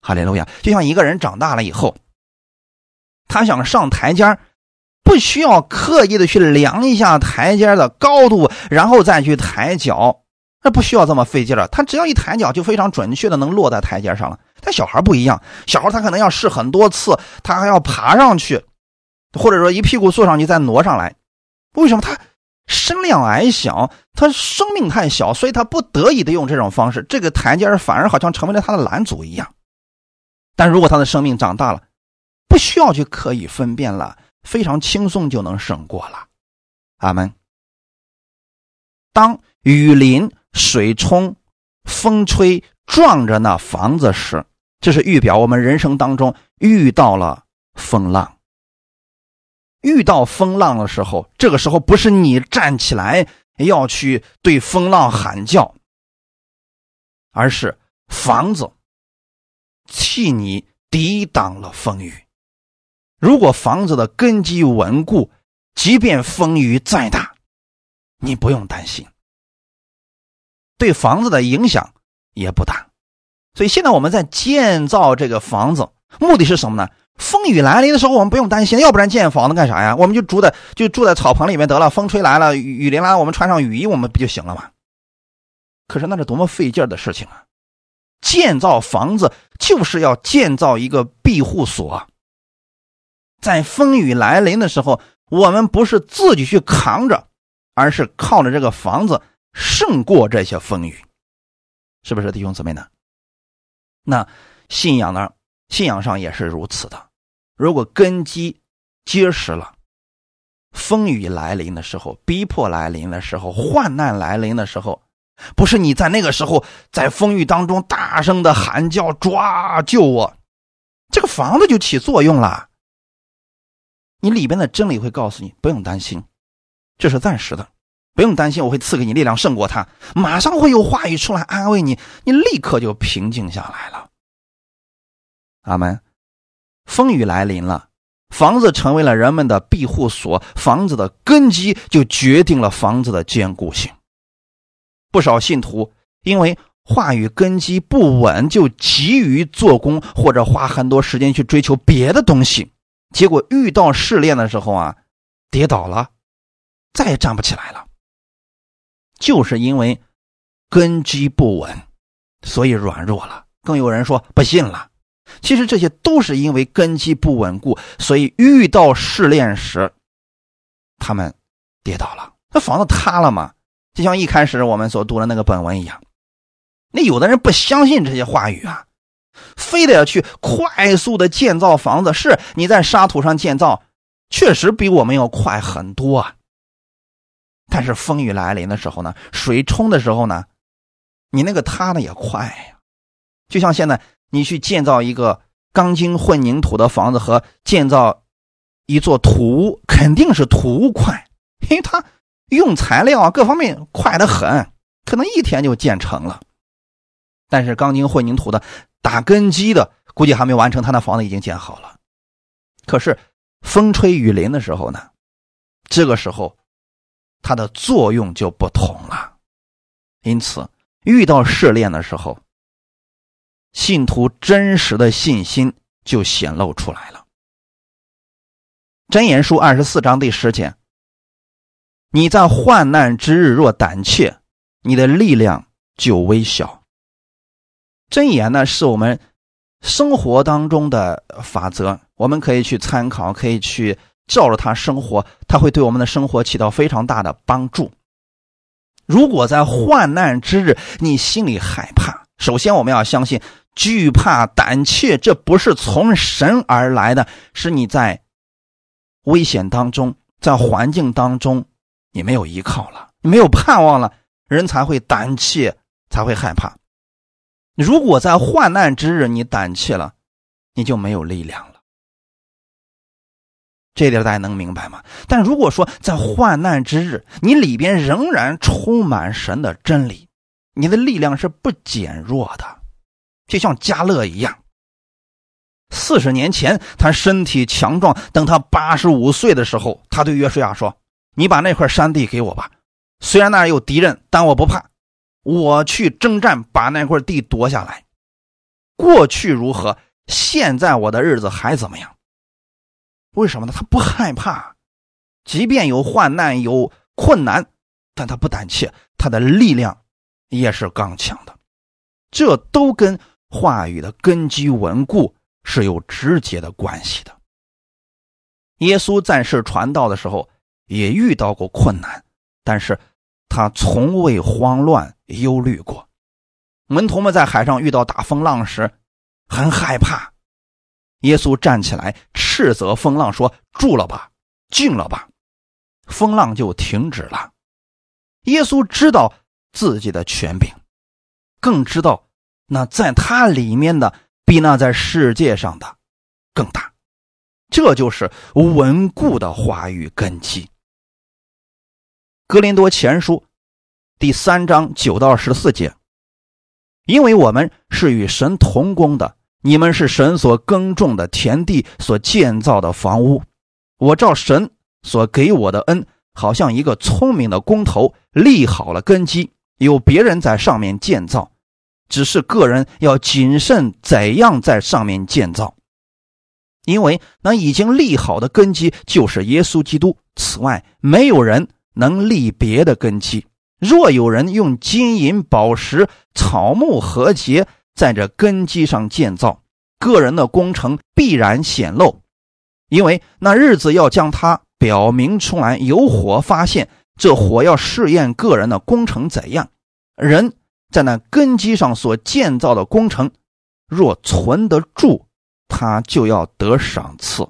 [SPEAKER 1] 哈利路亚！就像一个人长大了以后，他想上台阶不需要刻意的去量一下台阶的高度，然后再去抬脚，那不需要这么费劲了。他只要一抬脚，就非常准确的能落在台阶上了。但小孩不一样，小孩他可能要试很多次，他还要爬上去，或者说一屁股坐上去再挪上来。为什么他身量矮小，他生命太小，所以他不得已的用这种方式，这个台阶反而好像成为了他的拦阻一样。但如果他的生命长大了，不需要去刻意分辨了，非常轻松就能胜过了。阿门。当雨淋、水冲、风吹撞着那房子时，这是预表我们人生当中遇到了风浪。遇到风浪的时候，这个时候不是你站起来要去对风浪喊叫，而是房子。替你抵挡了风雨。如果房子的根基稳固，即便风雨再大，你不用担心，对房子的影响也不大。所以现在我们在建造这个房子，目的是什么呢？风雨来临的时候，我们不用担心。要不然建房子干啥呀？我们就住在就住在草棚里面得了。风吹来了，雨雨淋来了，我们穿上雨衣，我们不就行了吗？可是那是多么费劲的事情啊！建造房子就是要建造一个庇护所，在风雨来临的时候，我们不是自己去扛着，而是靠着这个房子胜过这些风雨，是不是弟兄姊妹呢？那信仰呢？信仰上也是如此的。如果根基结实了，风雨来临的时候，逼迫来临的时候，患难来临的时候。不是你在那个时候在风雨当中大声的喊叫抓救我，这个房子就起作用了。你里边的真理会告诉你不用担心，这是暂时的，不用担心我会赐给你力量胜过他，马上会有话语出来安慰你，你立刻就平静下来了。阿门。风雨来临了，房子成为了人们的庇护所，房子的根基就决定了房子的坚固性。不少信徒因为话语根基不稳，就急于做工，或者花很多时间去追求别的东西，结果遇到试炼的时候啊，跌倒了，再也站不起来了。就是因为根基不稳，所以软弱了。更有人说不信了，其实这些都是因为根基不稳固，所以遇到试炼时，他们跌倒了。那房子塌了吗？就像一开始我们所读的那个本文一样，那有的人不相信这些话语啊，非得要去快速的建造房子。是你在沙土上建造，确实比我们要快很多啊。但是风雨来临的时候呢，水冲的时候呢，你那个塌的也快呀。就像现在你去建造一个钢筋混凝土的房子和建造一座土屋，肯定是土屋快，因为它。用材料啊，各方面快得很，可能一天就建成了。但是钢筋混凝土的打根基的，估计还没完成，他那房子已经建好了。可是风吹雨淋的时候呢，这个时候它的作用就不同了。因此，遇到试炼的时候，信徒真实的信心就显露出来了。箴言书二十四章第十节：“你在患难之日若胆怯，你的力量就微小。”箴言呢，是我们生活当中的法则，我们可以去参考，可以去照着它生活，它会对我们的生活起到非常大的帮助。如果在患难之日，你心里害怕，首先我们要相信，惧怕、胆怯，这不是从神而来的，是你在危险当中，在环境当中，你没有依靠了，你没有盼望了，人才会胆怯，才会害怕。如果在患难之日你胆怯了，你就没有力量了。这点大家能明白吗？但如果说在患难之日，你里边仍然充满神的真理，你的力量是不减弱的，就像加勒一样。四十年前他身体强壮，等他八十五岁的时候，他对约书亚说：“你把那块山地给我吧，虽然那儿有敌人，但我不怕，我去征战，把那块地夺下来。过去如何，现在我的日子还怎么样？”为什么呢？他不害怕，即便有患难、有困难，但他不胆怯，他的力量也是刚强的。这都跟话语的根基稳固是有直接的关系的。耶稣在世传道的时候也遇到过困难，但是他从未慌乱忧虑过。门徒们在海上遇到大风浪时，很害怕。耶稣站起来，斥责风浪说：“住了吧，静了吧。”风浪就停止了。耶稣知道自己的权柄，更知道那在他里面的比那在世界上的更大。这就是稳固的话语根基。格林多前书第三章九到十四节，因为我们是与神同工的。你们是神所耕种的田地，所建造的房屋。我照神所给我的恩，好像一个聪明的工头，立好了根基，有别人在上面建造，只是个人要谨慎怎样在上面建造，因为那已经立好的根基就是耶稣基督。此外，没有人能立别的根基。若有人用金银宝石、草木和结，在这根基上建造，个人的工程必然显露，因为那日子要将它表明出来。有火发现，这火要试验个人的工程怎样。人在那根基上所建造的工程，若存得住，他就要得赏赐。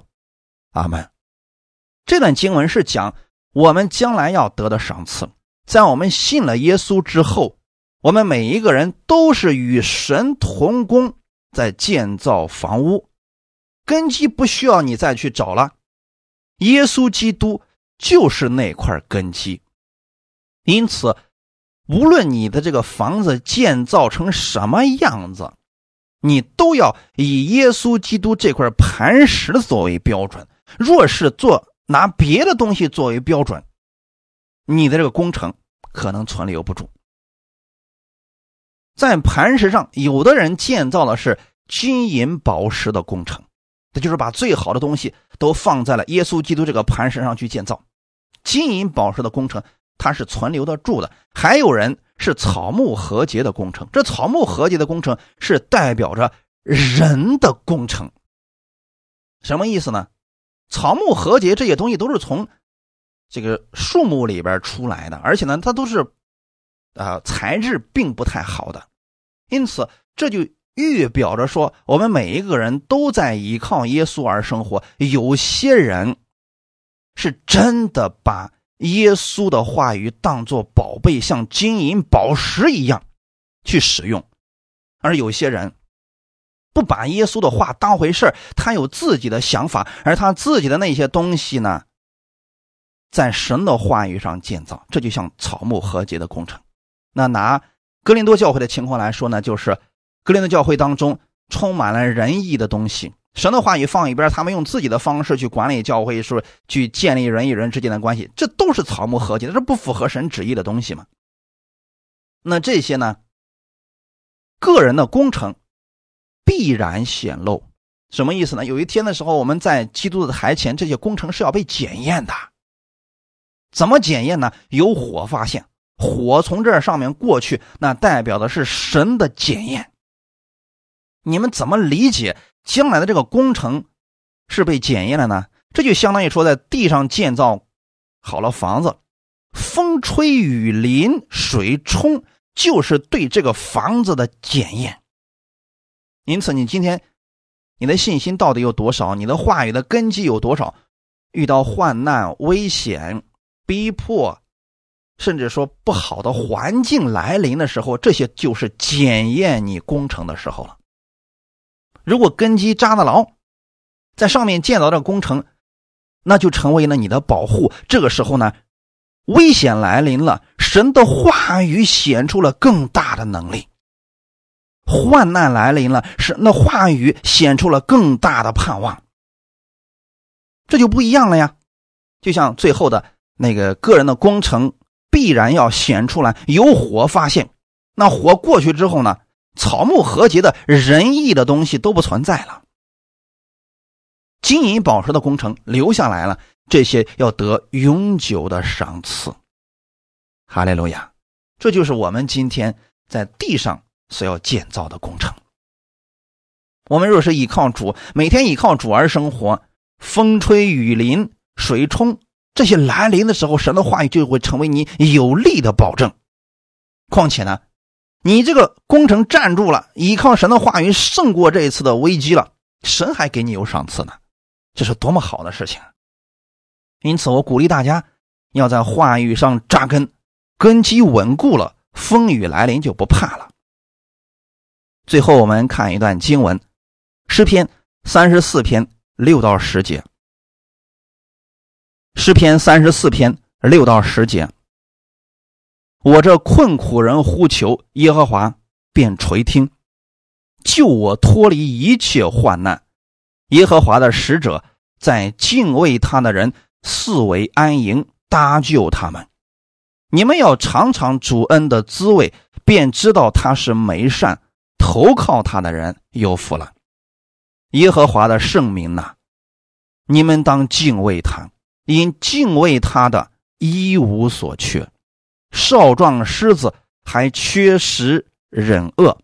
[SPEAKER 1] 阿门。这段经文是讲我们将来要得的赏赐，在我们信了耶稣之后。我们每一个人都是与神同工，在建造房屋，根基不需要你再去找了。耶稣基督就是那块根基，因此，无论你的这个房子建造成什么样子，你都要以耶稣基督这块磐石作为标准。若是做拿别的东西作为标准，你的这个工程可能存留不住。在磐石上，有的人建造的是金银宝石的工程，这就是把最好的东西都放在了耶稣基督这个磐石上去建造。金银宝石的工程，它是存留得住的。还有人是草木和结的工程，这草木和结的工程是代表着人的工程。什么意思呢？草木和结这些东西都是从这个树木里边出来的，而且呢，它都是。啊，材质并不太好的，因此这就预表着说，我们每一个人都在依靠耶稣而生活。有些人是真的把耶稣的话语当作宝贝，像金银宝石一样去使用；而有些人不把耶稣的话当回事他有自己的想法，而他自己的那些东西呢，在神的话语上建造，这就像草木和结的工程。那拿格林多教会的情况来说呢，就是格林多教会当中充满了仁义的东西，神的话语放一边，他们用自己的方式去管理教会，是去建立人与人之间的关系，这都是草木合体，这不符合神旨意的东西嘛？那这些呢？个人的工程必然显露，什么意思呢？有一天的时候，我们在基督的台前，这些工程是要被检验的。怎么检验呢？有火发现，火从这上面过去，那代表的是神的检验。你们怎么理解将来的这个工程是被检验了呢？这就相当于说，在地上建造好了房子，风吹雨淋，水冲。就是对这个房子的检验。因此，你今天你的信心到底有多少？你的话语的根基有多少？遇到患难、危险、逼迫，甚至说不好的环境来临的时候，这些就是检验你工程的时候了。如果根基扎得牢，在上面建造这工程，那就成为了你的保护。这个时候呢？危险来临了，神的话语显出了更大的能力；患难来临了，神的话语显出了更大的盼望。这就不一样了呀！就像最后的那个个人的工程，必然要显出来有火发现，那火过去之后呢，草木和结的仁义的东西都不存在了。金银宝石的工程留下来了。这些要得永久的赏赐，哈利路亚！这就是我们今天在地上所要建造的工程。我们若是依靠主，每天依靠主而生活，风吹雨淋、水冲这些来临的时候，神的话语就会成为你有力的保证。况且呢，你这个工程站住了，依靠神的话语胜过这一次的危机了，神还给你有赏赐呢，这是多么好的事情！因此，我鼓励大家要在话语上扎根，根基稳固了，风雨来临就不怕了。最后，我们看一段经文，《诗篇》三十四篇六到十节，《诗篇》三十四篇六到十节。我这困苦人呼求耶和华，便垂听，救我脱离一切患难。耶和华的使者在敬畏他的人。四围安营，搭救他们。你们要尝尝主恩的滋味，便知道他是美善。投靠他的人有福了。耶和华的圣名呐，你们当敬畏他，因敬畏他的一无所缺。少壮狮子还缺食忍饿，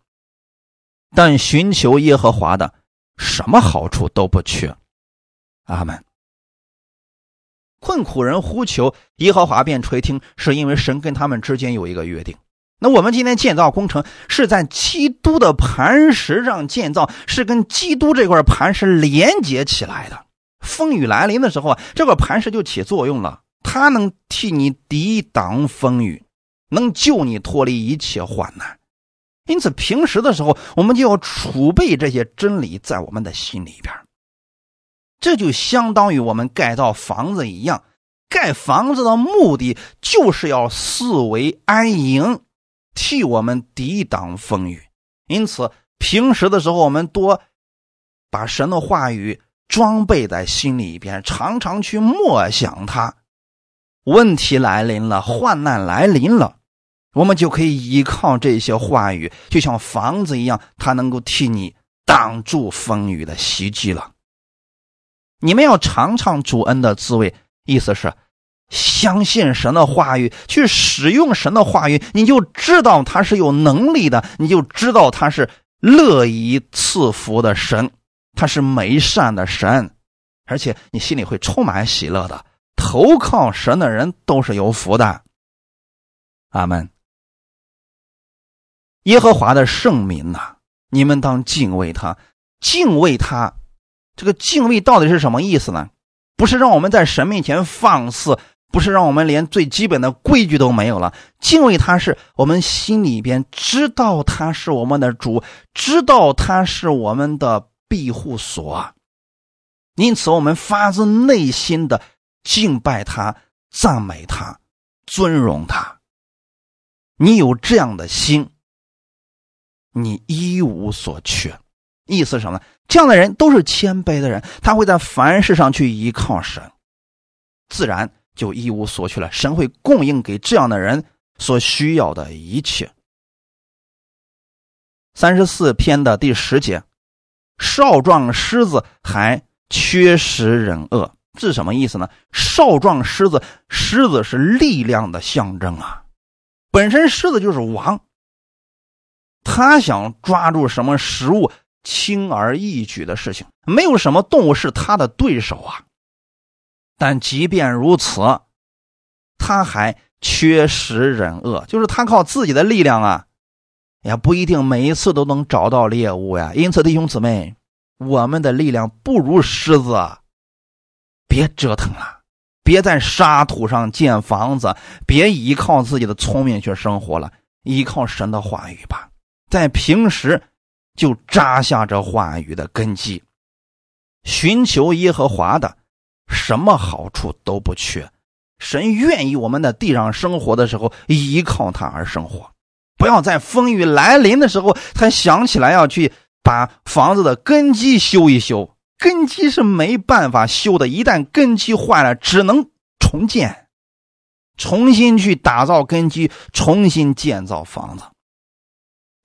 [SPEAKER 1] 但寻求耶和华的，什么好处都不缺。阿门。困苦人呼求耶和华便垂听，是因为神跟他们之间有一个约定。那我们今天建造工程是在基督的磐石上建造，是跟基督这块磐石连接起来的。风雨来临的时候啊，这块磐石就起作用了，他能替你抵挡风雨，能救你脱离一切患难。因此，平时的时候我们就要储备这些真理在我们的心里边。这就相当于我们盖造房子一样，盖房子的目的就是要四围安营，替我们抵挡风雨。因此，平时的时候我们多把神的话语装备在心里边，常常去默想它。问题来临了，患难来临了，我们就可以依靠这些话语，就像房子一样，它能够替你挡住风雨的袭击了。你们要尝尝主恩的滋味，意思是相信神的话语，去使用神的话语，你就知道他是有能力的，你就知道他是乐意赐福的神，他是美善的神，而且你心里会充满喜乐的。投靠神的人都是有福的。阿门。耶和华的圣民呐，你们当敬畏他，敬畏他。这个敬畏到底是什么意思呢？不是让我们在神面前放肆，不是让我们连最基本的规矩都没有了。敬畏他是我们心里边知道他是我们的主，知道他是我们的庇护所，因此我们发自内心的敬拜他、赞美他、尊荣他。你有这样的心，你一无所缺。意思是什么？这样的人都是谦卑的人，他会在凡事上去依靠神，自然就一无所缺了。神会供应给这样的人所需要的一切。三十四篇的第十节，少壮狮子还缺食忍饿，是什么意思呢？少壮狮子，狮子是力量的象征啊，本身狮子就是王，他想抓住什么食物。轻而易举的事情，没有什么动物是他的对手啊。但即便如此，他还缺食忍饿，就是他靠自己的力量啊，也不一定每一次都能找到猎物呀。因此，弟兄姊妹，我们的力量不如狮子，别折腾了，别在沙土上建房子，别依靠自己的聪明去生活了，依靠神的话语吧，在平时。就扎下这话语的根基，寻求耶和华的，什么好处都不缺。神愿意我们在地上生活的时候依靠他而生活，不要在风雨来临的时候才想起来要去把房子的根基修一修。根基是没办法修的，一旦根基坏了，只能重建，重新去打造根基，重新建造房子。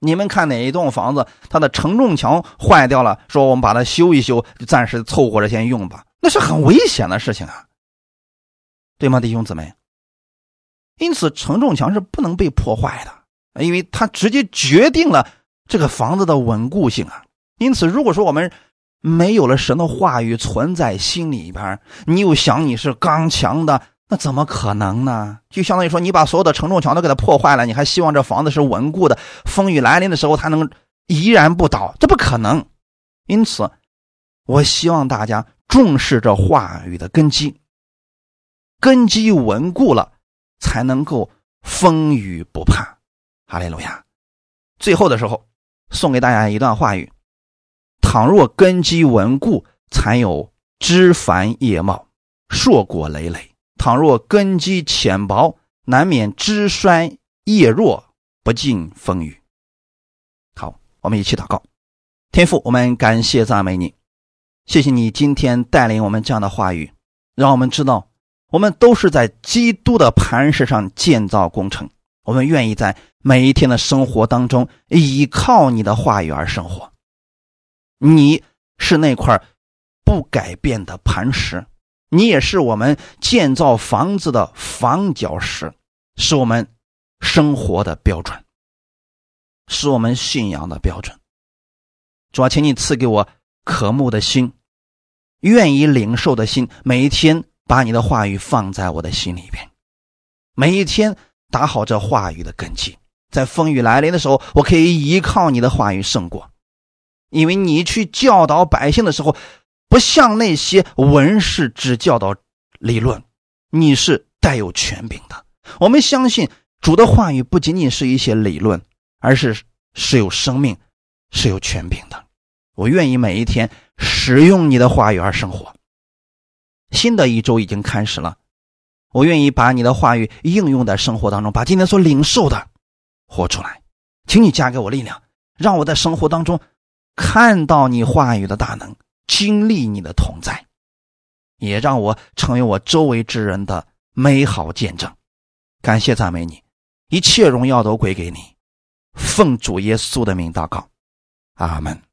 [SPEAKER 1] 你们看哪一栋房子，它的承重墙坏掉了，说我们把它修一修，暂时凑合着先用吧，那是很危险的事情啊，对吗，弟兄姊妹？因此，承重墙是不能被破坏的，因为它直接决定了这个房子的稳固性啊。因此，如果说我们没有了神的话语存在心里边，你又想你是刚强的。那怎么可能呢？就相当于说，你把所有的承重墙都给它破坏了，你还希望这房子是稳固的，风雨来临的时候它能依然不倒？这不可能。因此，我希望大家重视这话语的根基，根基稳固了，才能够风雨不怕。哈利路亚！最后的时候，送给大家一段话语：倘若根基稳固，才有枝繁叶茂，硕果累累。倘若根基浅薄，难免枝衰叶弱，不尽风雨。好，我们一起祷告，天父，我们感谢赞美你，谢谢你今天带领我们这样的话语，让我们知道我们都是在基督的磐石上建造工程。我们愿意在每一天的生活当中依靠你的话语而生活。你是那块不改变的磐石。你也是我们建造房子的房角石，是我们生活的标准，是我们信仰的标准。主啊，请你赐给我渴慕的心，愿意领受的心，每一天把你的话语放在我的心里边，每一天打好这话语的根基，在风雨来临的时候，我可以依靠你的话语胜过，因为你去教导百姓的时候。不像那些文士只教导理论，你是带有权柄的。我们相信主的话语不仅仅是一些理论，而是是有生命、是有权柄的。我愿意每一天使用你的话语而生活。新的一周已经开始了，我愿意把你的话语应用在生活当中，把今天所领受的活出来。请你加给我力量，让我在生活当中看到你话语的大能。经历你的同在，也让我成为我周围之人的美好见证。感谢赞美你，一切荣耀都归给你。奉主耶稣的名祷告，阿门。